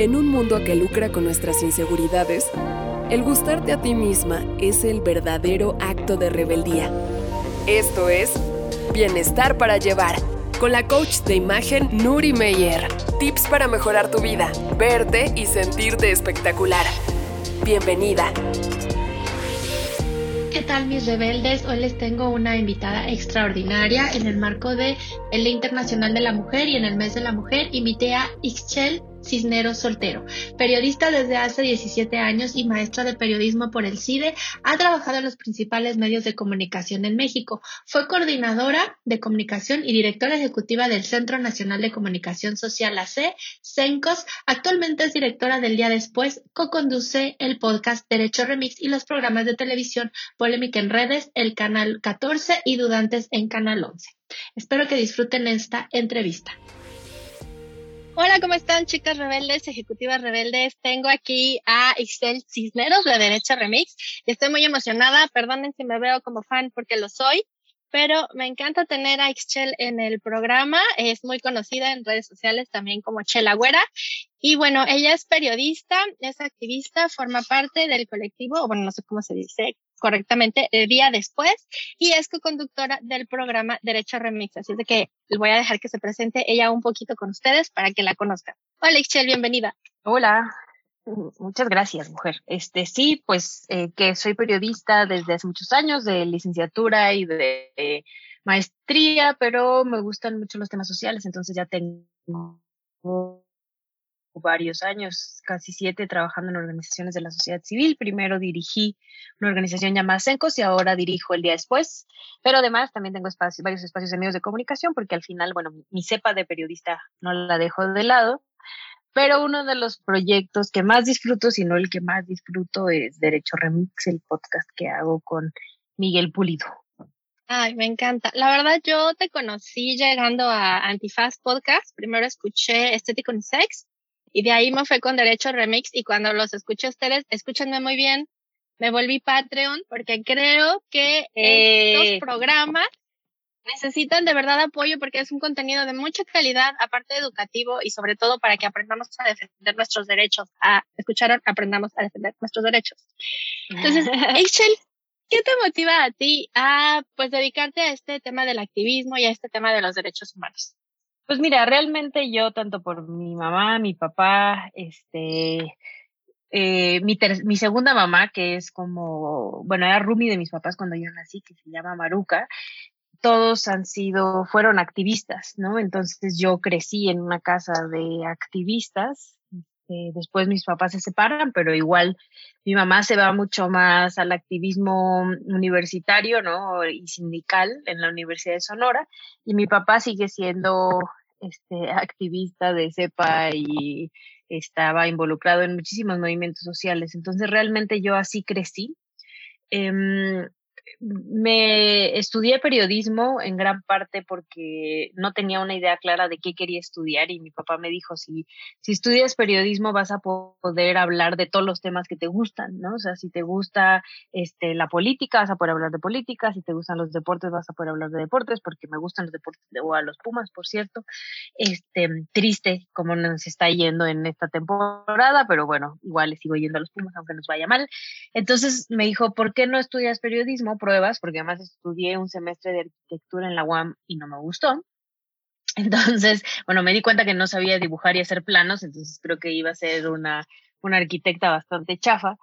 En un mundo que lucra con nuestras inseguridades, el gustarte a ti misma es el verdadero acto de rebeldía. Esto es Bienestar para Llevar, con la coach de imagen Nuri Meyer. Tips para mejorar tu vida, verte y sentirte espectacular. Bienvenida. ¿Qué tal mis rebeldes? Hoy les tengo una invitada extraordinaria en el marco de el Día Internacional de la Mujer y en el mes de la mujer invité a Ixchel Cisneros Soltero. Periodista desde hace 17 años y maestra de periodismo por el CIDE, ha trabajado en los principales medios de comunicación en México. Fue coordinadora de comunicación y directora ejecutiva del Centro Nacional de Comunicación Social AC, CENCOS. Actualmente es directora del Día Después, co-conduce el podcast Derecho Remix y los programas de televisión Polémica en Redes, el Canal 14 y Dudantes en Canal 11. Espero que disfruten esta entrevista. Hola, ¿cómo están chicas rebeldes, ejecutivas rebeldes? Tengo aquí a Ixel Cisneros de Derecha Remix estoy muy emocionada. Perdonen si me veo como fan porque lo soy, pero me encanta tener a Ixchel en el programa. Es muy conocida en redes sociales también como Chela Güera. Y bueno, ella es periodista, es activista, forma parte del colectivo, o bueno, no sé cómo se dice, correctamente el día después y es co-conductora del programa Derecho Remix. Así es que les voy a dejar que se presente ella un poquito con ustedes para que la conozcan. Hola, Ixchel, bienvenida. Hola, muchas gracias, mujer. Este sí, pues eh, que soy periodista desde hace muchos años, de licenciatura y de maestría, pero me gustan mucho los temas sociales, entonces ya tengo varios años, casi siete, trabajando en organizaciones de la sociedad civil. Primero dirigí una organización llamada Sencos y ahora dirijo el día después. Pero además también tengo varios espacios en medios de comunicación porque al final, bueno, mi cepa de periodista no la dejo de lado. Pero uno de los proyectos que más disfruto, si no el que más disfruto, es Derecho Remix, el podcast que hago con Miguel Pulido. Ay, me encanta. La verdad, yo te conocí llegando a Antifaz Podcast. Primero escuché Estético y Sex y de ahí me fue con Derecho Remix y cuando los escuché a ustedes, escúchenme muy bien, me volví Patreon porque creo que estos eh. programas necesitan de verdad apoyo porque es un contenido de mucha calidad, aparte educativo y sobre todo para que aprendamos a defender nuestros derechos. A, ¿Escucharon? Aprendamos a defender nuestros derechos. Entonces, Eichel, ¿qué te motiva a ti a pues dedicarte a este tema del activismo y a este tema de los derechos humanos? Pues mira, realmente yo, tanto por mi mamá, mi papá, este, eh, mi, mi segunda mamá, que es como, bueno, era Rumi de mis papás cuando yo nací, que se llama Maruca, todos han sido, fueron activistas, ¿no? Entonces yo crecí en una casa de activistas eh, después mis papás se separan, pero igual mi mamá se va mucho más al activismo universitario, ¿no? Y sindical en la Universidad de Sonora, y mi papá sigue siendo este, activista de CEPA y estaba involucrado en muchísimos movimientos sociales. Entonces realmente yo así crecí. Em, me estudié periodismo en gran parte porque no tenía una idea clara de qué quería estudiar y mi papá me dijo, si, si estudias periodismo vas a poder hablar de todos los temas que te gustan, ¿no? O sea, si te gusta este, la política, vas a poder hablar de política, si te gustan los deportes, vas a poder hablar de deportes, porque me gustan los deportes, o a los Pumas, por cierto. Este, triste como nos está yendo en esta temporada, pero bueno, igual le sigo yendo a los Pumas, aunque nos vaya mal. Entonces me dijo, ¿por qué no estudias periodismo? Pruebas, porque además estudié un semestre de arquitectura en la UAM y no me gustó. Entonces, bueno, me di cuenta que no sabía dibujar y hacer planos, entonces creo que iba a ser una, una arquitecta bastante chafa.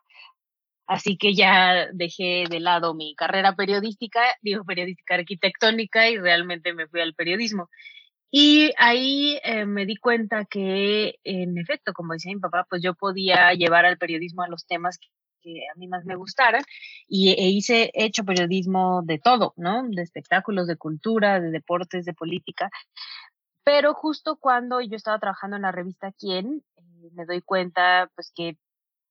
Así que ya dejé de lado mi carrera periodística, digo periodística arquitectónica y realmente me fui al periodismo. Y ahí eh, me di cuenta que, en efecto, como decía mi papá, pues yo podía llevar al periodismo a los temas que a mí más me gustaran y e hice, he hecho periodismo de todo, ¿no? De espectáculos, de cultura, de deportes, de política. Pero justo cuando yo estaba trabajando en la revista Quién, eh, me doy cuenta pues que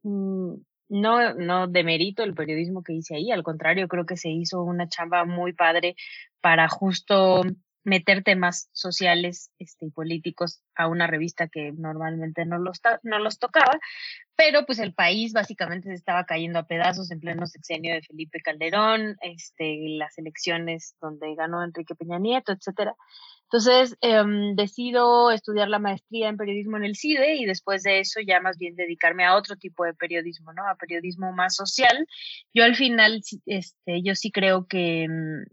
mm, no, no demerito el periodismo que hice ahí, al contrario, creo que se hizo una chamba muy padre para justo meter temas sociales este, y políticos a una revista que normalmente no los, no los tocaba, pero pues el país básicamente se estaba cayendo a pedazos en pleno sexenio de Felipe Calderón, este, las elecciones donde ganó Enrique Peña Nieto, etcétera. Entonces, em, decido estudiar la maestría en periodismo en el CIDE y después de eso ya más bien dedicarme a otro tipo de periodismo, ¿no? A periodismo más social. Yo al final, este, yo sí creo que em,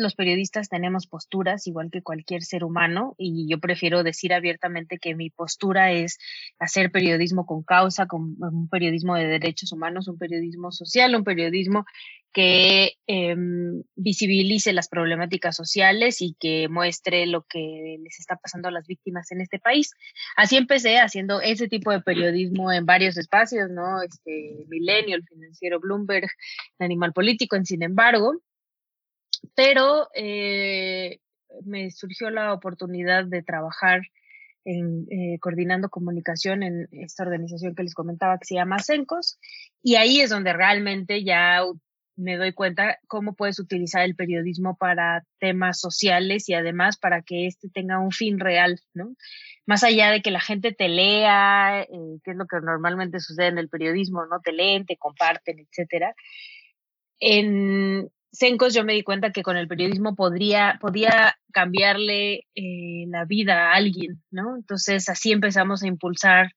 los periodistas tenemos posturas igual que cualquier ser humano y yo prefiero decir abiertamente que mi postura es hacer periodismo con causa, con un periodismo de derechos humanos, un periodismo social, un periodismo que em, visibilice las problemáticas sociales y que muestre lo que les está pasando a las víctimas en este país. Así empecé haciendo ese tipo de periodismo en varios espacios, ¿no? Este Milenio, el financiero Bloomberg, el Animal Político, en sin embargo, pero eh, me surgió la oportunidad de trabajar en, eh, coordinando comunicación en esta organización que les comentaba que se llama CENCOS, y ahí es donde realmente ya me doy cuenta cómo puedes utilizar el periodismo para temas sociales y además para que este tenga un fin real, ¿no? Más allá de que la gente te lea, eh, que es lo que normalmente sucede en el periodismo, ¿no? Te leen, te comparten, etcétera. En, Sencos yo me di cuenta que con el periodismo podría, podía cambiarle eh, la vida a alguien, ¿no? Entonces así empezamos a impulsar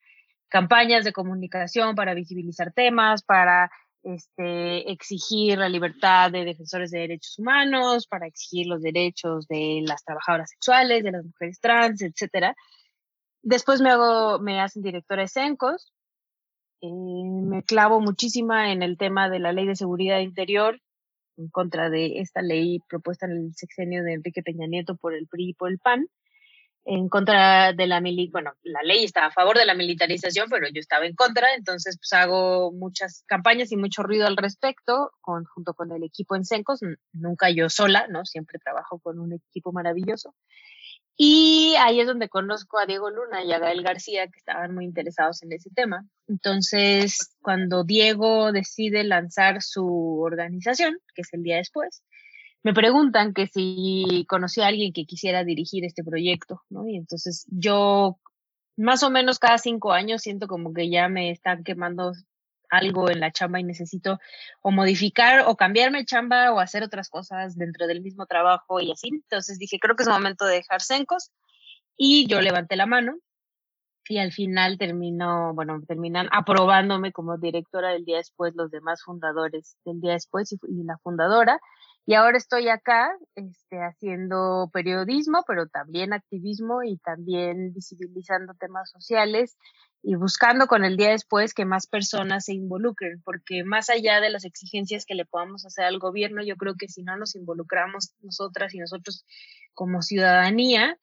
campañas de comunicación para visibilizar temas, para este, exigir la libertad de defensores de derechos humanos, para exigir los derechos de las trabajadoras sexuales, de las mujeres trans, etcétera. Después me hago, me hacen directora de Sencos. Eh, me clavo muchísima en el tema de la ley de seguridad interior en contra de esta ley propuesta en el sexenio de Enrique Peña Nieto por el PRI y por el PAN, en contra de la mili bueno, la ley estaba a favor de la militarización, pero yo estaba en contra, entonces pues hago muchas campañas y mucho ruido al respecto, con, junto con el equipo en Sencos, nunca yo sola, ¿no? Siempre trabajo con un equipo maravilloso. Y ahí es donde conozco a Diego Luna y a Gael García, que estaban muy interesados en ese tema. Entonces, cuando Diego decide lanzar su organización, que es el día después, me preguntan que si conocía a alguien que quisiera dirigir este proyecto, ¿no? Y entonces yo, más o menos cada cinco años, siento como que ya me están quemando algo en la chamba y necesito o modificar o cambiarme chamba o hacer otras cosas dentro del mismo trabajo y así. Entonces dije, creo que es momento de dejar Sencos y yo levanté la mano y al final terminó, bueno, terminan aprobándome como directora del día después los demás fundadores del día después y, y la fundadora. Y ahora estoy acá este, haciendo periodismo, pero también activismo y también visibilizando temas sociales y buscando con el día después que más personas se involucren, porque más allá de las exigencias que le podamos hacer al gobierno, yo creo que si no nos involucramos nosotras y nosotros como ciudadanía,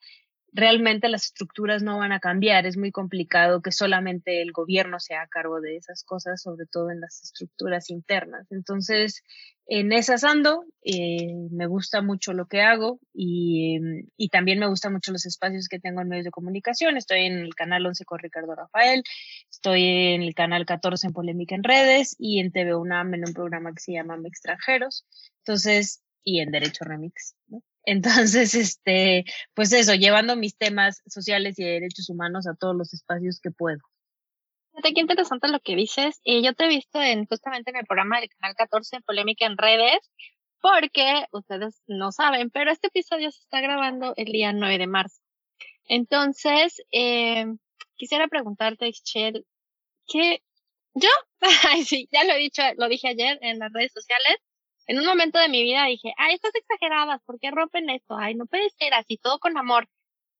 realmente las estructuras no van a cambiar. Es muy complicado que solamente el gobierno sea a cargo de esas cosas, sobre todo en las estructuras internas. Entonces, en esas ando, eh, me gusta mucho lo que hago y, y, también me gustan mucho los espacios que tengo en medios de comunicación. Estoy en el canal 11 con Ricardo Rafael, estoy en el canal 14 en Polémica en Redes y en TV UNAM en un programa que se llama Extranjeros. Entonces, y en Derecho Remix. ¿no? Entonces, este, pues eso, llevando mis temas sociales y de derechos humanos a todos los espacios que puedo. Qué interesante lo que dices. Y yo te he visto en justamente en el programa del Canal 14 Polémica en Redes, porque ustedes no saben, pero este episodio se está grabando el día 9 de marzo. Entonces, eh, quisiera preguntarte, Excel, ¿qué yo? Ay, sí, ya lo he dicho, lo dije ayer en las redes sociales en un momento de mi vida dije, ay, estás exageradas, ¿por qué rompen esto? Ay, no puede ser así, todo con amor.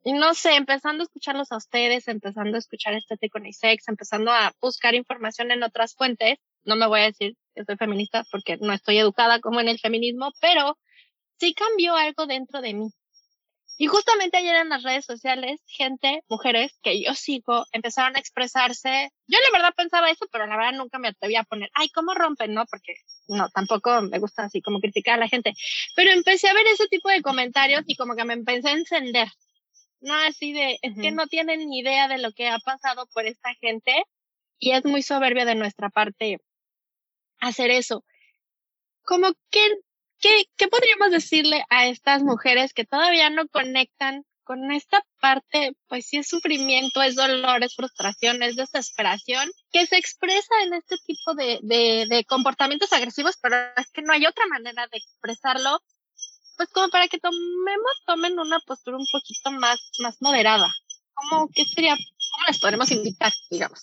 Y no sé, empezando a escucharlos a ustedes, empezando a escuchar este con sex, empezando a buscar información en otras fuentes, no me voy a decir que soy feminista porque no estoy educada como en el feminismo, pero sí cambió algo dentro de mí. Y justamente ayer en las redes sociales, gente, mujeres que yo sigo, empezaron a expresarse. Yo la verdad pensaba eso, pero la verdad nunca me atrevía a poner, ay, ¿cómo rompen? No, porque no, tampoco me gusta así como criticar a la gente. Pero empecé a ver ese tipo de comentarios y como que me empecé a encender. No así de, es que no tienen ni idea de lo que ha pasado por esta gente y es muy soberbio de nuestra parte hacer eso. Como que ¿qué, ¿qué podríamos decirle a estas mujeres que todavía no conectan con esta parte, pues sí es sufrimiento, es dolor, es frustración, es desesperación, que se expresa en este tipo de, de, comportamientos agresivos, pero es que no hay otra manera de expresarlo, pues como para que tomemos, tomen una postura un poquito más, más moderada. ¿Cómo, qué sería, cómo les podremos invitar, digamos?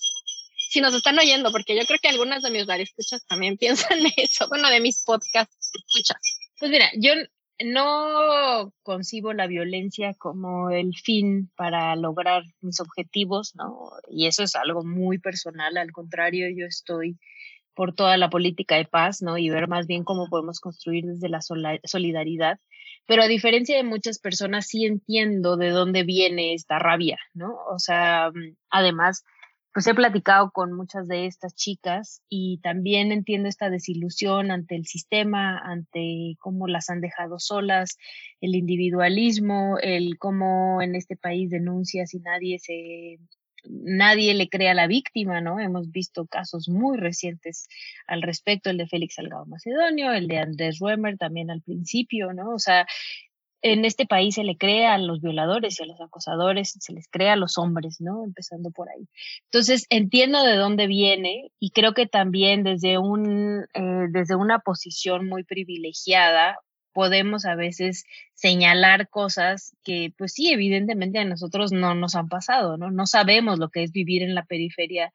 Si nos están oyendo, porque yo creo que algunas de mis escuchas también piensan eso, bueno, de mis podcasts Pues mira, yo no concibo la violencia como el fin para lograr mis objetivos, ¿no? Y eso es algo muy personal, al contrario, yo estoy por toda la política de paz, ¿no? Y ver más bien cómo podemos construir desde la solidaridad. Pero a diferencia de muchas personas, sí entiendo de dónde viene esta rabia, ¿no? O sea, además, pues he platicado con muchas de estas chicas y también entiendo esta desilusión ante el sistema, ante cómo las han dejado solas, el individualismo, el cómo en este país denuncias y nadie se nadie le crea a la víctima, ¿no? Hemos visto casos muy recientes al respecto, el de Félix Salgado Macedonio, el de Andrés Ruemer también al principio, ¿no? O sea, en este país se le crea a los violadores y a los acosadores, se les crea a los hombres, ¿no? Empezando por ahí. Entonces, entiendo de dónde viene y creo que también desde, un, eh, desde una posición muy privilegiada podemos a veces señalar cosas que, pues sí, evidentemente a nosotros no nos han pasado, ¿no? No sabemos lo que es vivir en la periferia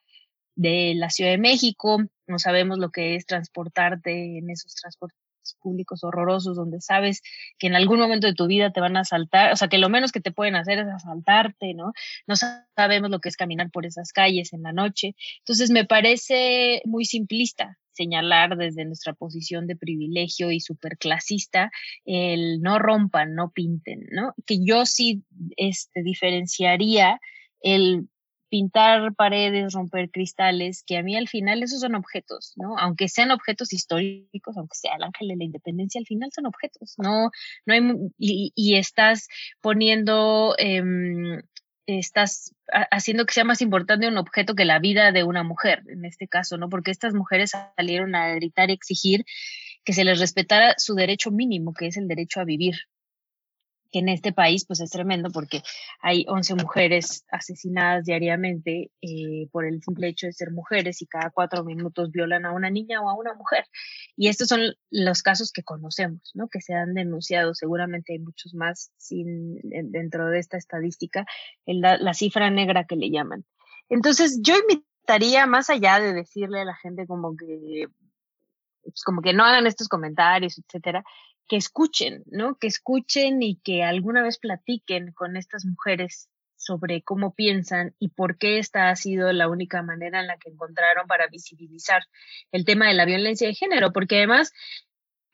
de la Ciudad de México, no sabemos lo que es transportarte en esos transportes públicos horrorosos donde sabes que en algún momento de tu vida te van a asaltar, o sea, que lo menos que te pueden hacer es asaltarte, ¿no? No sabemos lo que es caminar por esas calles en la noche. Entonces, me parece muy simplista señalar desde nuestra posición de privilegio y superclasista el no rompan, no pinten, ¿no? Que yo sí este, diferenciaría el pintar paredes, romper cristales, que a mí al final esos son objetos, ¿no? Aunque sean objetos históricos, aunque sea el ángel de la independencia, al final son objetos, ¿no? no hay, y, estás poniendo, em, estás haciendo que sea más importante un objeto que la vida de una mujer, en este caso, ¿no? Porque estas mujeres salieron a gritar y exigir que se les respetara su derecho mínimo, que es el derecho a vivir, que en este país pues es tremendo porque hay 11 mujeres asesinadas diariamente eh, por el simple hecho de ser mujeres y cada cuatro minutos violan a una niña o a una mujer. Y estos son los casos que conocemos, ¿no? Que se han denunciado, seguramente hay muchos más sin, dentro de esta estadística, la, la cifra negra que le llaman. Entonces yo invitaría, más allá de decirle a la gente como que pues como que no hagan estos comentarios, etcétera, que escuchen, ¿no? Que escuchen y que alguna vez platiquen con estas mujeres sobre cómo piensan y por qué esta ha sido la única manera en la que encontraron para visibilizar el tema de la violencia de género, porque además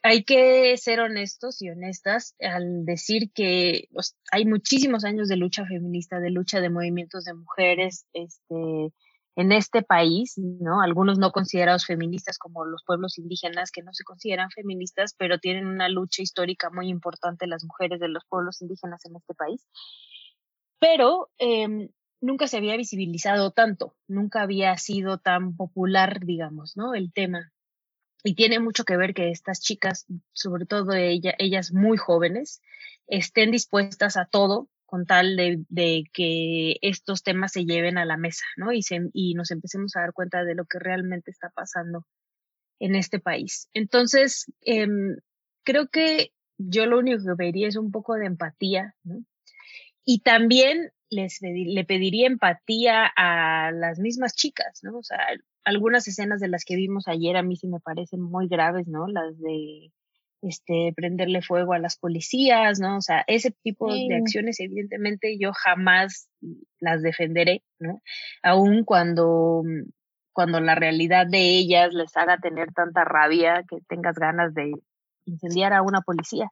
hay que ser honestos y honestas al decir que pues, hay muchísimos años de lucha feminista, de lucha de movimientos de mujeres, este, en este país, ¿no? Algunos no considerados feministas como los pueblos indígenas que no se consideran feministas, pero tienen una lucha histórica muy importante las mujeres de los pueblos indígenas en este país. Pero em, nunca se había visibilizado tanto, nunca había sido tan popular, digamos, ¿no? El tema. Y tiene mucho que ver que estas chicas, sobre todo ellas muy jóvenes, estén dispuestas a todo con tal de, que estos temas se lleven a la mesa, ¿no? Y, y nos empecemos a dar cuenta de lo que realmente está pasando en este país. Entonces, em, creo que yo lo único que pediría es un poco de empatía, ¿no? Y también les le pediría empatía a las mismas chicas, ¿no? O sea, algunas escenas de las que vimos ayer a mí sí me parecen muy graves, ¿no? Las de este, prenderle fuego a las policías, ¿no? O sea, ese tipo de acciones, evidentemente, yo jamás las defenderé, ¿no? Aun cuando, cuando la realidad de ellas les haga tener tanta rabia que tengas ganas de incendiar a una policía.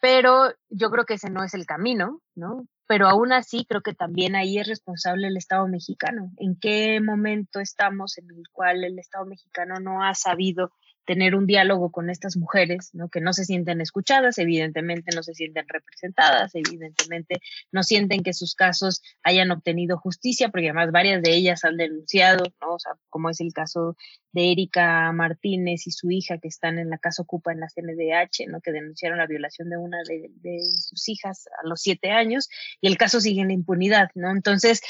Pero yo creo que ese no es el camino, ¿no? Pero aún así creo que también ahí es responsable el Estado mexicano. ¿En qué momento estamos en el cual el Estado mexicano no ha sabido tener un diálogo con estas mujeres, ¿no? Que no se sienten escuchadas, evidentemente no se sienten representadas, evidentemente no sienten que sus casos hayan obtenido justicia, porque además varias de ellas han denunciado, ¿no? O sea, como es el caso de Erika Martínez y su hija que están en la casa Ocupa en la CNDH, ¿no? Que denunciaron la violación de una de, de sus hijas a los siete años y el caso sigue en la impunidad, ¿no? Entonces,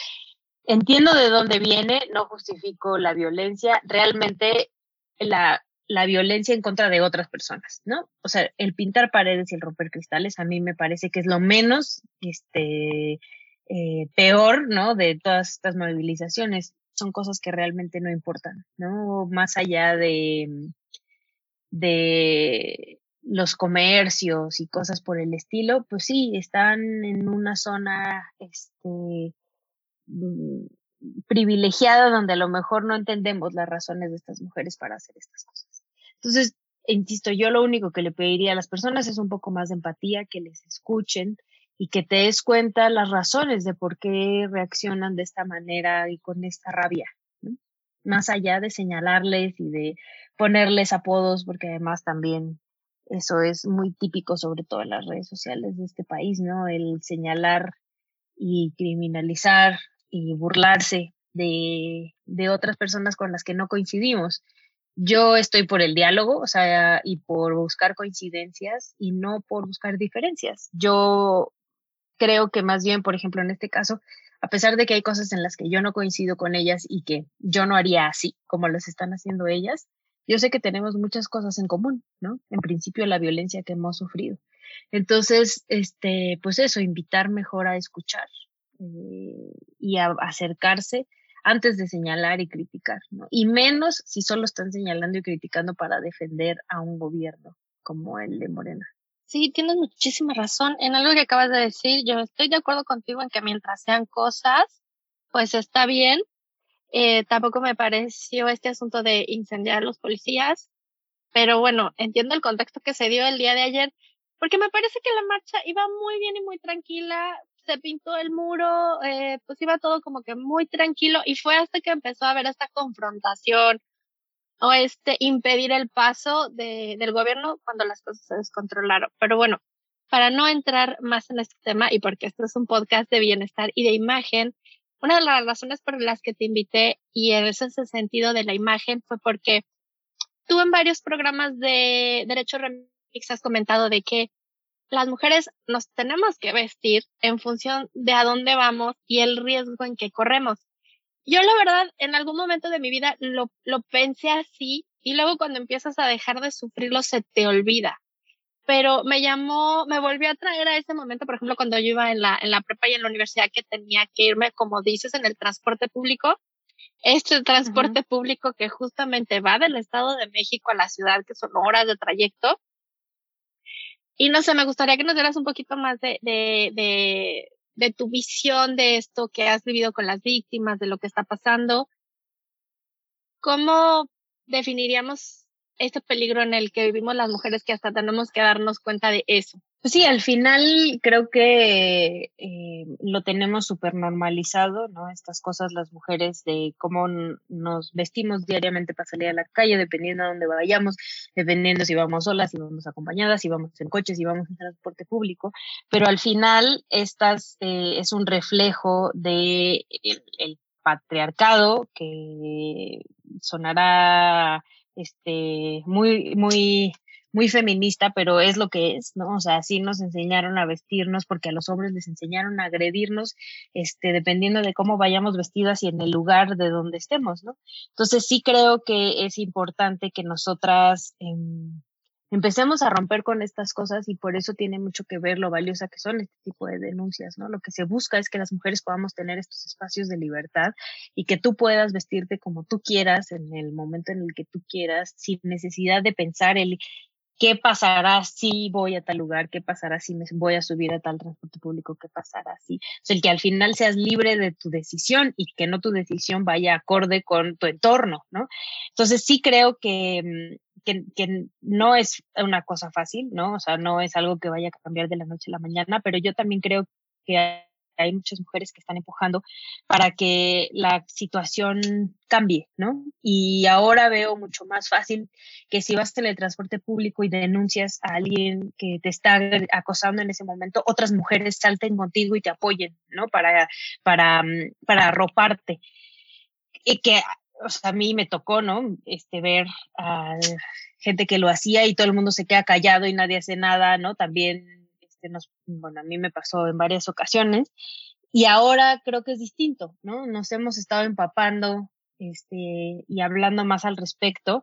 entiendo de dónde viene, no justifico la violencia, realmente la la violencia en contra de otras personas, ¿no? O sea, el pintar paredes y el romper cristales a mí me parece que es lo menos, este, eh, peor, ¿no? De todas estas movilizaciones. Son cosas que realmente no importan, ¿no? Más allá de, de los comercios y cosas por el estilo, pues sí, están en una zona, este, mm, privilegiada donde a lo mejor no entendemos las razones de estas mujeres para hacer estas cosas. Entonces, insisto, yo lo único que le pediría a las personas es un poco más de empatía, que les escuchen y que te des cuenta las razones de por qué reaccionan de esta manera y con esta rabia, más allá de señalarles y de ponerles apodos, porque además también eso es muy típico, sobre todo en las redes sociales de este país, ¿no? El señalar y criminalizar y burlarse de, de otras personas con las que no coincidimos. Yo estoy por el diálogo, o sea, y por buscar coincidencias y no por buscar diferencias. Yo creo que más bien, por ejemplo, en este caso, a pesar de que hay cosas en las que yo no coincido con ellas y que yo no haría así como las están haciendo ellas, yo sé que tenemos muchas cosas en común, ¿no? En principio, la violencia que hemos sufrido. Entonces, este, pues eso, invitar mejor a escuchar, eh, y a acercarse antes de señalar y criticar, ¿no? Y menos si solo están señalando y criticando para defender a un gobierno como el de Morena. Sí, tienes muchísima razón. En algo que acabas de decir, yo estoy de acuerdo contigo en que mientras sean cosas, pues está bien. Eh, tampoco me pareció este asunto de incendiar a los policías, pero bueno, entiendo el contexto que se dio el día de ayer, porque me parece que la marcha iba muy bien y muy tranquila, se pintó el muro, eh, pues iba todo como que muy tranquilo y fue hasta que empezó a haber esta confrontación o este impedir el paso de, del gobierno cuando las cosas se descontrolaron. Pero bueno, para no entrar más en este tema y porque esto es un podcast de bienestar y de imagen, una de las razones por las que te invité y en ese sentido de la imagen fue porque tú en varios programas de Derecho Remix has comentado de que las mujeres nos tenemos que vestir en función de a dónde vamos y el riesgo en que corremos. Yo la verdad, en algún momento de mi vida lo, lo pensé así y luego cuando empiezas a dejar de sufrirlo se te olvida. Pero me llamó, me volvió a traer a ese momento, por ejemplo, cuando yo iba en la, en la prepa y en la universidad que tenía que irme, como dices, en el transporte público. Este transporte público que justamente va del Estado de México a la ciudad, que son horas de trayecto, y no sé, me gustaría que nos dieras un poquito más de, de, de, tu visión de esto que has vivido con las víctimas, de lo que está pasando. ¿Cómo definiríamos este peligro en el que vivimos las mujeres que hasta tenemos que darnos cuenta de eso? Pues sí, al final creo que eh, lo tenemos súper normalizado, ¿no? Estas cosas, las mujeres, de cómo nos vestimos diariamente para salir a la calle, dependiendo de dónde vayamos, dependiendo si vamos solas, si vamos acompañadas, si vamos en coche, si vamos en transporte público, pero al final estas eh, es un reflejo de el patriarcado que sonará este muy muy muy feminista, pero es lo que es, ¿no? O sea, así nos enseñaron a vestirnos porque a los hombres les enseñaron a agredirnos, este, dependiendo de cómo vayamos vestidas y en el lugar de donde estemos, ¿no? Entonces sí creo que es importante que nosotras em, empecemos a romper con estas cosas y por eso tiene mucho que ver lo valiosa que son este tipo de denuncias, ¿no? Lo que se busca es que las mujeres podamos tener estos espacios de libertad y que tú puedas vestirte como tú quieras en el momento en el que tú quieras sin necesidad de pensar el ¿Qué pasará si voy a tal lugar? ¿Qué pasará si me voy a subir a tal transporte público? ¿Qué pasará si? O sea, que al final seas libre de tu decisión y que no tu decisión vaya acorde con tu entorno, ¿no? Entonces sí creo que, mm, que, que, no es una cosa fácil, ¿no? O sea, no es algo que vaya a cambiar de la noche a la mañana, pero yo también creo que hay muchas mujeres que están empujando para que la situación cambie, ¿no? Y ahora veo mucho más fácil que si vas en el transporte público y denuncias a alguien que te está acosando en ese momento, otras mujeres salten contigo y te apoyen, ¿no? Para, para, mm, para arroparte. Y que o sea, a mí me tocó, ¿no? Este, ver a gente que lo hacía y todo el mundo se queda callado y nadie hace nada, ¿no? También, este, bueno, a mí me pasó en varias ocasiones y ahora creo que es distinto, ¿no? Nos hemos estado empapando, este, y hablando más al respecto.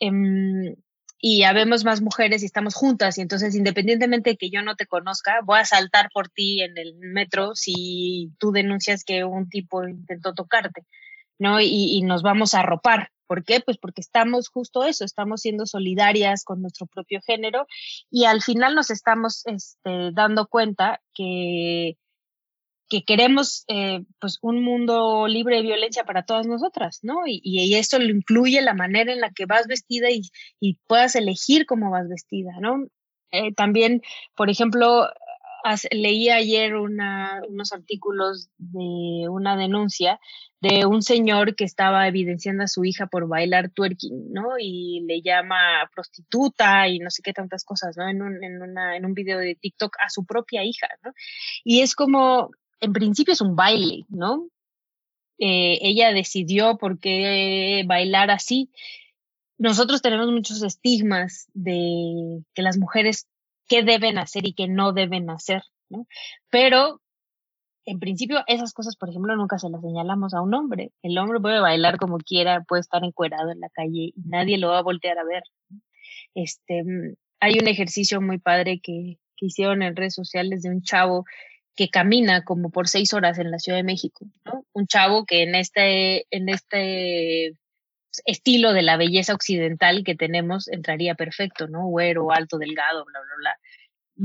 Em, y habemos más mujeres y estamos juntas y entonces independientemente de que yo no te conozca, voy a saltar por ti en el metro si tú denuncias que un tipo intentó tocarte. ¿no? Y, nos vamos a arropar. ¿Por qué? Pues porque estamos justo eso, estamos siendo solidarias con nuestro propio género y al final nos estamos este, dando cuenta que, que queremos eh, pues un mundo libre de violencia para todas nosotras, ¿no? Y, y, eso lo incluye la manera en la que vas vestida y, puedas elegir cómo vas vestida, ¿no? Eh, también, por ejemplo, leí ayer unos artículos de una denuncia de un señor que estaba evidenciando a su hija por bailar twerking, ¿no? Y le llama prostituta y no sé qué tantas cosas, ¿no? En un, en una, en un video de TikTok a su propia hija, ¿no? Y es como, en principio es un baile, ¿no? Eh, ella decidió por qué bailar así. Nosotros tenemos muchos estigmas de que las mujeres qué deben hacer y qué no deben hacer, ¿no? Pero en principio esas cosas, por ejemplo, nunca se las señalamos a un hombre. El hombre puede bailar como quiera, puede estar encuerado en la calle y nadie lo va a voltear a ver. Este, mm, hay un ejercicio muy padre que, que hicieron en redes sociales de un chavo que camina como por seis horas en la Ciudad de México, ¿no? Un chavo que en este, en este estilo de la belleza occidental que tenemos entraría perfecto, ¿no? Güero, alto, delgado, bla, bla, bla.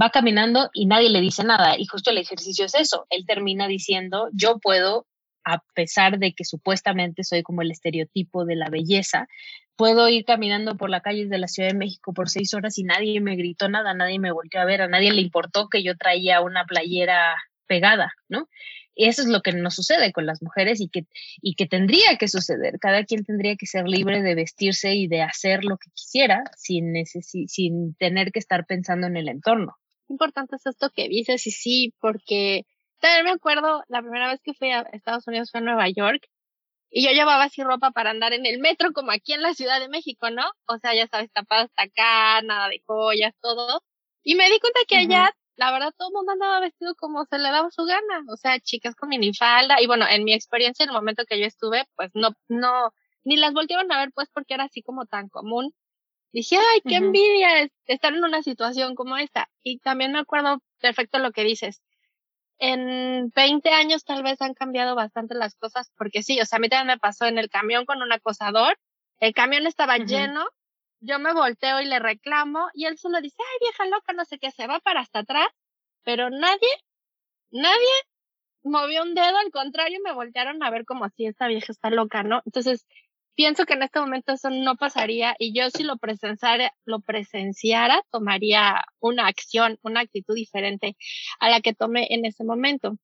Va caminando y nadie le dice nada. Y justo el ejercicio es eso. Él termina diciendo, yo puedo, a pesar de que supuestamente soy como el estereotipo de la belleza, puedo ir caminando por las calles de la Ciudad de México por seis horas y nadie me gritó nada, nadie me volvió a ver, a nadie le importó que yo traía una playera pegada, ¿no? Eso es lo que nos sucede con las mujeres y que, y que tendría que suceder. Cada quien tendría que ser libre de vestirse y de hacer lo que quisiera sin, sin tener que estar pensando en el entorno. Importante es esto que dices y sí, porque también me acuerdo la primera vez que fui a Estados Unidos fue a Nueva York y yo llevaba así ropa para andar en el metro como aquí en la Ciudad de México, ¿no? O sea, ya sabes, tapada hasta acá, nada de joyas, todo. Y me di cuenta que allá la verdad todo el mundo andaba vestido como se le daba su gana, o sea, chicas con minifalda, y bueno, en mi experiencia, en el momento que yo estuve, pues no, no, ni las voltearon a ver pues porque era así como tan común. Dije, ay, qué envidia estar en una situación como esta. Y también me acuerdo perfecto lo que dices. En 20 años tal vez han cambiado bastante las cosas, porque sí, o sea, a mí también me pasó en el camión con un acosador, el camión estaba lleno yo me volteo y le reclamo y él solo dice, ay vieja loca, no sé qué, se va para hasta atrás, pero nadie, nadie movió un dedo, al contrario, me voltearon a ver como si esta vieja está loca, ¿no? Entonces, pienso que en este momento eso no pasaría y yo si lo presenciara, lo presenciara, tomaría una acción, una actitud diferente a la que tomé en ese momento.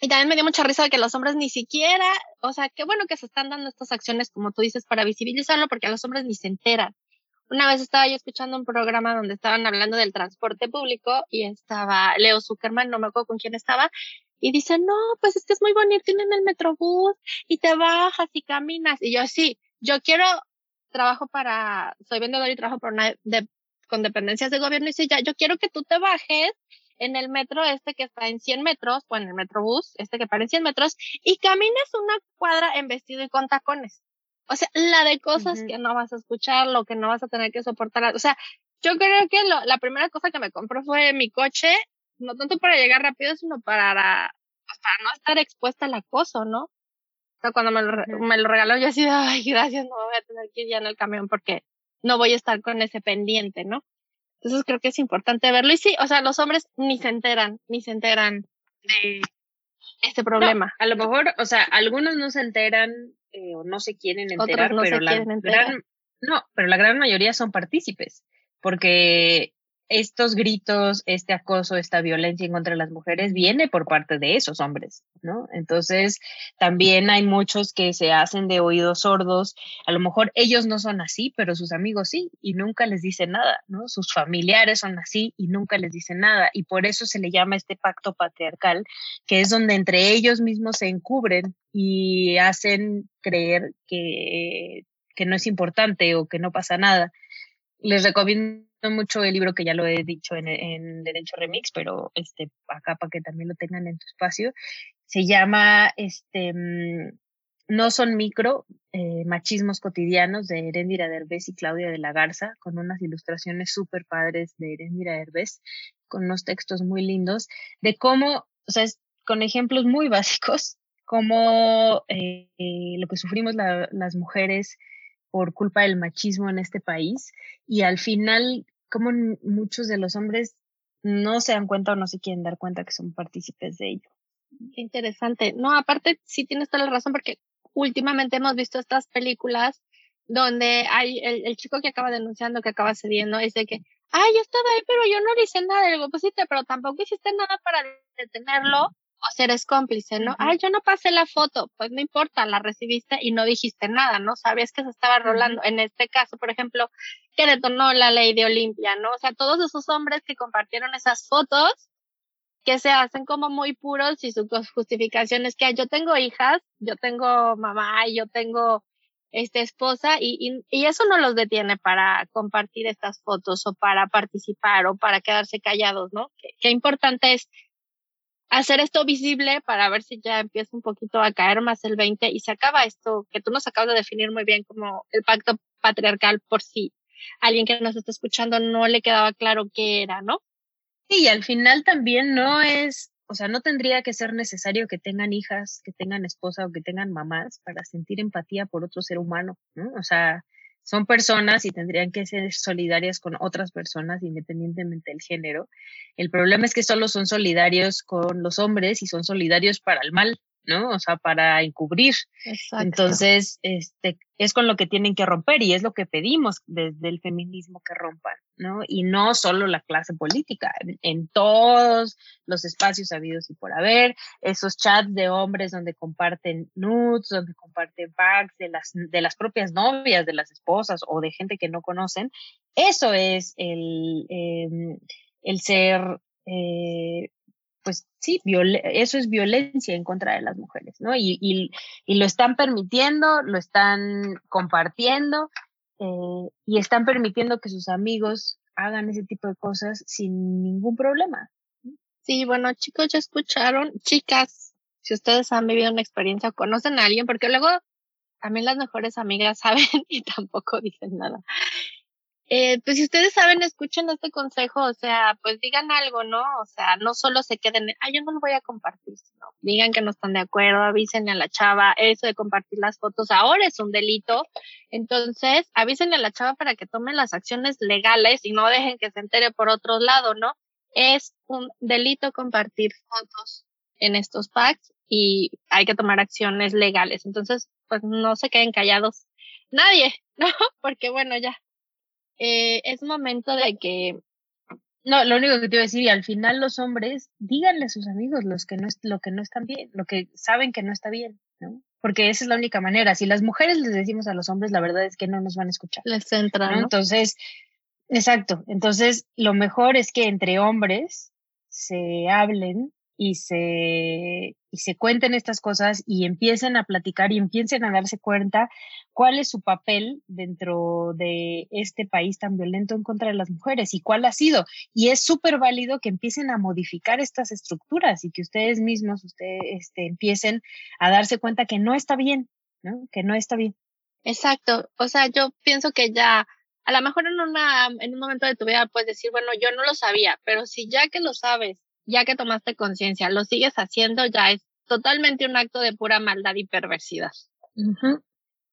Y también me dio mucha risa de que los hombres ni siquiera, o sea, qué bueno que se están dando estas acciones, como tú dices, para visibilizarlo, porque los hombres ni se enteran. Una vez estaba yo escuchando un programa donde estaban hablando del transporte público y estaba Leo Zuckerman, no me acuerdo con quién estaba, y dice, no, pues es que es muy bonito, tienen el metrobús y te bajas y caminas. Y yo, sí, yo quiero trabajo para, soy vendedor y trabajo por una de, con dependencias de gobierno y dice, ya, yo quiero que tú te bajes en el metro este que está en 100 metros, o en el metrobús este que para en 100 metros, y camines una cuadra en vestido y con tacones. O sea, la de cosas que no vas a escuchar, lo que no vas a tener que soportar. O sea, yo creo que lo, la primera cosa que me compró fue mi coche, no tanto para llegar rápido, sino para, para no estar expuesta al acoso, ¿no? O sea, cuando me lo, me lo regaló, yo así, ay, gracias, no voy a tener que ir ya en el camión porque no voy a estar con ese pendiente, ¿no? Entonces creo que es importante verlo. Y sí, o sea, los hombres ni se enteran, ni se enteran de este problema. a lo mejor, o sea, algunos no se enteran eh, o no se quieren enterar, pero la gran, no, pero la gran mayoría son partícipes, porque estos gritos, este acoso, esta violencia en contra las mujeres viene por parte de esos hombres, ¿no? Entonces, también hay muchos que se hacen de oídos sordos. A lo mejor ellos no son así, pero sus amigos sí, y nunca les dicen nada, ¿no? Sus familiares son así y nunca les dicen nada. Y por eso se le llama este pacto patriarcal, que es donde entre ellos mismos se encubren y hacen creer que, que no es importante o que no pasa nada. Les recomiendo mucho el libro que ya lo he dicho en, Derecho Remix, pero este, acá para que también lo tengan en tu espacio. Se llama este, mm, No son micro, eh, machismos cotidianos de Erendira Derbez y Claudia de la Garza, con unas ilustraciones súper padres de Erendira Derbez, con unos textos muy lindos, de cómo, o sea, con ejemplos muy básicos, cómo eh, lo que sufrimos las mujeres por culpa del machismo en este país y al final como muchos de los hombres no se dan cuenta o no se quieren dar cuenta que son partícipes de ello. interesante. No, aparte sí tienes toda la razón porque últimamente hemos visto estas películas donde hay el, chico que acaba denunciando, que acaba cediendo, es de que, ay, yo estaba ahí, pero yo no le hice nada. digo, pues sí, pero tampoco hiciste nada para detenerlo o ser eres cómplice, ¿no? Ay, yo no pasé la foto, pues no importa, la recibiste y no dijiste nada, ¿no? Sabías que se estaba rolando. En este caso, por ejemplo, que detonó la ley de Olimpia, ¿no? O sea, todos esos hombres que compartieron esas fotos, que se hacen como muy puros y su justificación es que yo tengo hijas, yo tengo mamá y yo tengo este esposa y, y, eso no los detiene para compartir estas fotos o para participar o para quedarse callados, ¿no? qué importante es hacer esto visible para ver si ya empieza un poquito a caer más el 20 y se acaba esto que tú nos acabas de definir muy bien como el pacto patriarcal por si alguien que nos está escuchando no le quedaba claro qué era, ¿no? y al final también no es, o sea, no tendría que ser necesario que tengan hijas, que tengan esposa o que tengan mamás para sentir empatía por otro ser humano, ¿no? O sea, son personas y tendrían que ser solidarias con otras personas independientemente del género. El problema es que solo son solidarios con los hombres y son solidarios para el mal, ¿no? O sea, para encubrir. Entonces, este, es con lo que tienen que romper y es lo que pedimos desde el feminismo que rompan, ¿no? Y no solo la clase política, en, todos los espacios habidos y por haber, esos chats de hombres donde comparten nudes, donde comparten packs de las, de las propias novias, de las esposas o de gente que no conocen, eso es el, em, el ser eh, pues sí, eso es violencia en contra de las mujeres, ¿no? Y, y, y lo están permitiendo, lo están compartiendo eh, y están permitiendo que sus amigos hagan ese tipo de cosas sin ningún problema. Sí, bueno, chicos, ya escucharon, chicas, si ustedes han vivido una experiencia o conocen a alguien, porque luego también las mejores amigas saben y tampoco dicen nada. Eh, pues si ustedes saben, escuchen este consejo, o sea, pues digan algo, ¿no? O sea, no solo se queden, ah, yo no lo voy a compartir, sino digan que no están de acuerdo, avisen a la chava, eso de compartir las fotos ahora es un delito, entonces avisen a la chava para que tomen las acciones legales y no dejen que se entere por otro lado, ¿no? Es un delito compartir fotos en estos packs y hay que tomar acciones legales, entonces, pues no se queden callados nadie, ¿no? Porque bueno, ya eh, es momento de que no, lo único que te iba a decir, y al final los hombres, díganle a sus amigos los que no, lo que no están bien, lo que saben que no está bien, ¿no? Porque esa es la única manera. Si las mujeres les decimos a los hombres, la verdad es que no nos van a escuchar. Les entra, ¿no? Entonces, exacto. Entonces, lo mejor es que entre hombres se hablen y se, y se cuenten estas cosas y empiecen a platicar y empiecen a darse cuenta cuál es su papel dentro de este país tan violento en contra de las mujeres y cuál ha sido. Y es súper válido que empiecen a modificar estas estructuras y que ustedes mismos ustedes, este, empiecen a darse cuenta que no está bien, ¿no? Que no está bien. Exacto. O sea, yo pienso que ya a lo mejor en, una, en un momento de tu vida puedes decir, bueno, yo no lo sabía, pero si ya que lo sabes ya que tomaste conciencia, lo sigues haciendo, ya es totalmente un acto de pura maldad y perversidad.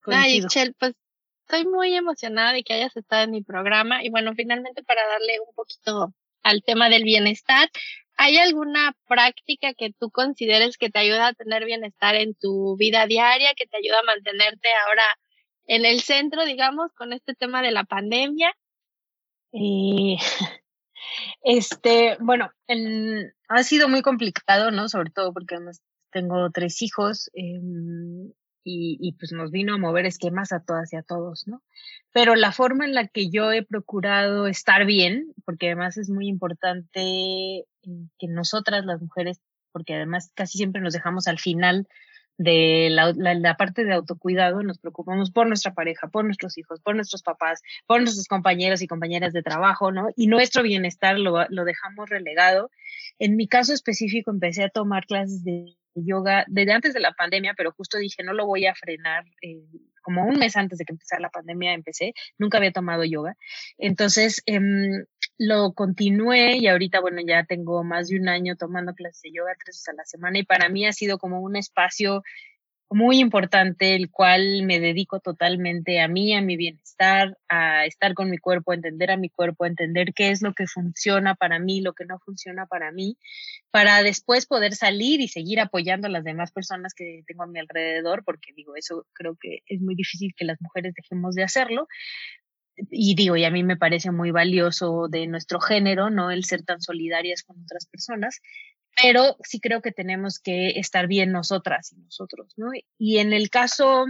Ay, Chel, pues estoy muy emocionada de que hayas estado en mi programa y bueno, finalmente para darle un poquito al tema del bienestar, ¿hay alguna práctica que tú consideres que te ayuda a tener bienestar en tu vida diaria, que te ayuda a mantenerte ahora en el centro, digamos, con este tema de la pandemia? Eh, Este, bueno, ha sido muy complicado, ¿no? Sobre todo porque tengo tres hijos em, y, y, pues nos vino a mover esquemas a todas y a todos, ¿no? Pero la forma en la que yo he procurado estar bien, porque además es muy importante eh, que nosotras las mujeres, porque además casi siempre nos dejamos al final de la, la, parte de autocuidado, nos preocupamos por nuestra pareja, por nuestros hijos, por nuestros papás, por nuestros compañeros y compañeras de trabajo, ¿no? Y nuestro bienestar lo, lo dejamos relegado. En mi caso específico, empecé a tomar clases de yoga desde antes de la pandemia, pero justo dije, no lo voy a frenar. Eh, como un mes antes de que empezara la pandemia empecé, nunca había tomado yoga. Entonces, eh, lo continué y ahorita, bueno, ya tengo más de un año tomando clases de yoga tres veces a la semana y para mí ha sido como un espacio muy importante, el cual me dedico totalmente a mí, a mi bienestar, a estar con mi cuerpo, a entender a mi cuerpo, a entender qué es lo que funciona para mí, lo que no funciona para mí, para después poder salir y seguir apoyando a las demás personas que tengo a mi alrededor, porque digo, eso creo que es muy difícil que las mujeres dejemos de hacerlo, y digo, y a mí me parece muy valioso de nuestro género, ¿no? El ser tan solidarias con otras personas, pero sí creo que tenemos que estar bien nosotras y nosotros, ¿no? Y en el caso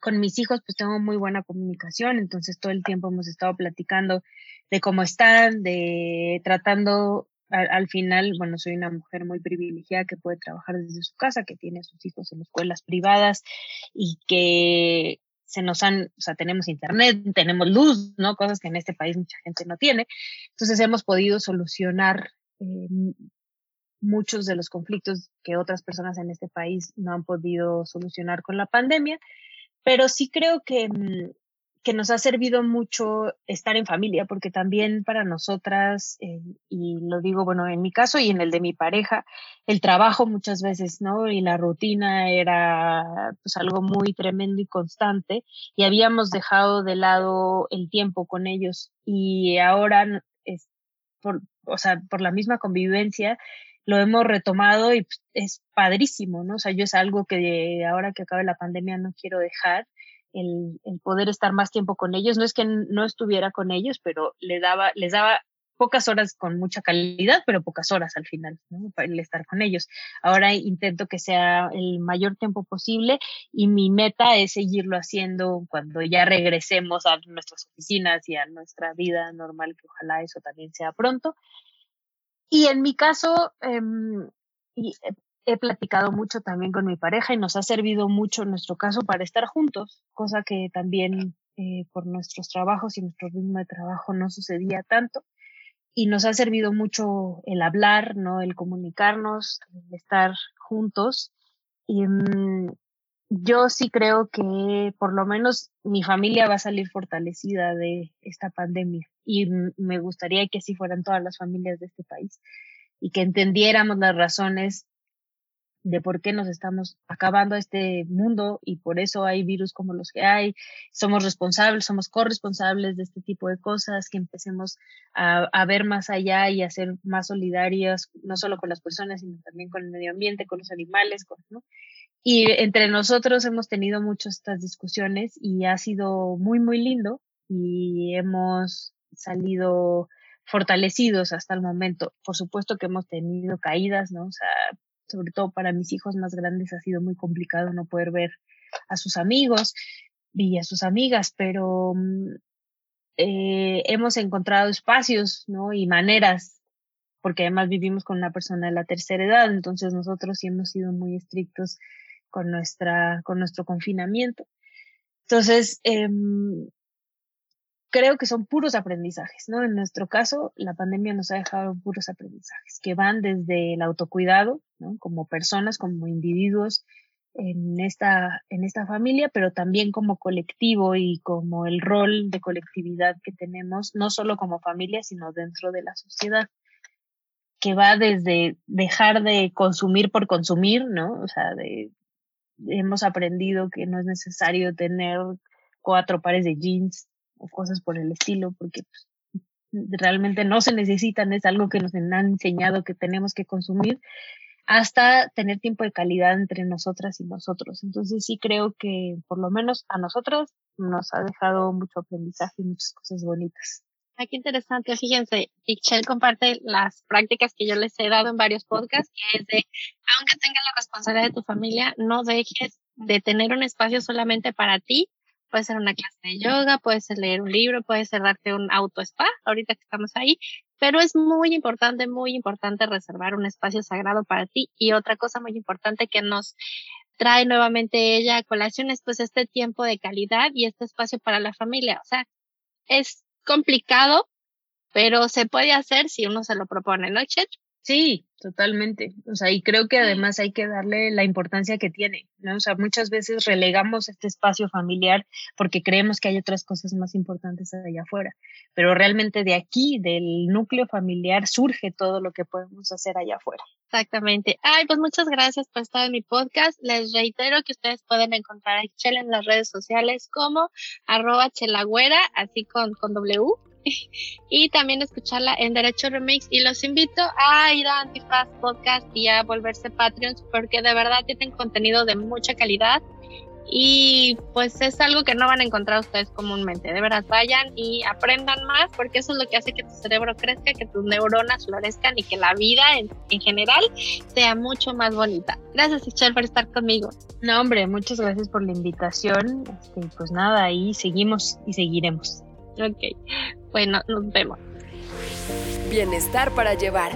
con mis hijos, pues tengo muy buena comunicación, entonces todo el tiempo hemos estado platicando de cómo están, de tratando al, final, bueno, soy una mujer muy privilegiada que puede trabajar desde su casa, que tiene a sus hijos en escuelas privadas y que se nos han, o sea, tenemos internet, tenemos luz, ¿no? Cosas que en este país mucha gente no tiene. Entonces hemos podido solucionar eh, muchos de los conflictos que otras personas en este país no han podido solucionar con la pandemia, pero sí creo que, mm, que nos ha servido mucho estar en familia, porque también para nosotras, eh, y lo digo, bueno, en mi caso y en el de mi pareja, el trabajo muchas veces, ¿no? Y la rutina era pues algo muy tremendo y constante, y habíamos dejado de lado el tiempo con ellos, y ahora, es por, o sea, por la misma convivencia, lo hemos retomado y pues, es padrísimo, ¿no? O sea, yo es algo que ahora que acabe la pandemia no quiero dejar el, poder estar más tiempo con ellos. No es que no estuviera con ellos, pero le daba, les daba pocas horas con mucha calidad, pero pocas horas al final, ¿no? Para estar con ellos. Ahora intento que sea el mayor tiempo posible y mi meta es seguirlo haciendo cuando ya regresemos a nuestras oficinas y a nuestra vida normal, que ojalá eso también sea pronto. Y en mi caso, em, he platicado mucho también con mi pareja y nos ha servido mucho en nuestro caso para estar juntos, cosa que también eh, por nuestros trabajos y nuestro ritmo de trabajo no sucedía tanto. Y nos ha servido mucho el hablar, ¿no? El comunicarnos, el estar juntos. Mm, yo sí creo que por lo menos mi familia va a salir fortalecida de esta pandemia. Y me gustaría que así fueran todas las familias de este país y que entendiéramos las razones de por qué nos estamos acabando este mundo y por eso hay virus como los que hay. Somos responsables, somos corresponsables de este tipo de cosas, que empecemos a, a, ver más allá y a ser más solidarias, no solo con las personas, sino también con el medio ambiente, con los animales, con, ¿no? Y entre nosotros hemos tenido muchas estas discusiones y ha sido muy, muy lindo y hemos salido fortalecidos hasta el momento. Por supuesto que hemos tenido caídas, ¿no? O sea, sobre todo para mis hijos más grandes ha sido muy complicado no poder ver a sus amigos y a sus amigas, pero mm, eh, hemos encontrado espacios ¿no? y maneras, porque además vivimos con una persona de la tercera edad, entonces nosotros sí hemos sido muy estrictos con, nuestra, con nuestro confinamiento. Entonces, eh, creo que son puros aprendizajes, ¿no? En nuestro caso, la pandemia nos ha dejado puros aprendizajes que van desde el autocuidado, ¿no? Como personas, como individuos en esta, en esta familia, pero también como colectivo y como el rol de colectividad que tenemos, no solo como familia, sino dentro de la sociedad, que va desde dejar de consumir por consumir, ¿no? O sea, de, hemos aprendido que no es necesario tener cuatro pares de jeans o cosas por el estilo, porque pues, realmente no se necesitan, es algo que nos han enseñado que tenemos que consumir, hasta tener tiempo de calidad entre nosotras y nosotros. Entonces sí creo que por lo menos a nosotros nos ha dejado mucho aprendizaje y muchas cosas bonitas. Ah, qué interesante. Fíjense, Ixchel comparte las prácticas que yo les he dado en varios podcasts, que es de, aunque tengas la responsabilidad de tu familia, no dejes de tener un espacio solamente para ti. Puede ser una clase de yoga, puede ser leer un libro, puede ser darte un auto spa, ahorita que estamos ahí, pero es muy importante, muy importante reservar un espacio sagrado para ti. Y otra cosa muy importante que nos trae nuevamente ella a colación es pues este tiempo de calidad y este espacio para la familia. O sea, es complicado, pero se puede hacer si uno se lo propone, ¿no, Chet? Sí, totalmente. O sea, y creo que además hay que darle la importancia que tiene, ¿no? O sea, muchas veces relegamos este espacio familiar porque creemos que hay otras cosas más importantes allá afuera, pero realmente de aquí, del núcleo familiar, surge todo lo que podemos hacer allá afuera. Exactamente. Ay, pues muchas gracias por estar en mi podcast. Les reitero que ustedes pueden encontrar a Chel en las redes sociales como arroba chelagüera, así con, con W y también escucharla en Derecho Remix y los invito a ir a Antifaz Podcast y a volverse Patreons porque de verdad tienen contenido de mucha calidad y pues es algo que no van a encontrar ustedes comúnmente. De verdad, vayan y aprendan más porque eso es lo que hace que tu cerebro crezca, que tus neuronas florezcan y que la vida en, general sea mucho más bonita. Gracias, Michelle, por estar conmigo. No, hombre, muchas gracias por la invitación. Este, pues nada, ahí seguimos y seguiremos. Ok, bueno, nos vemos. Bienestar para llevar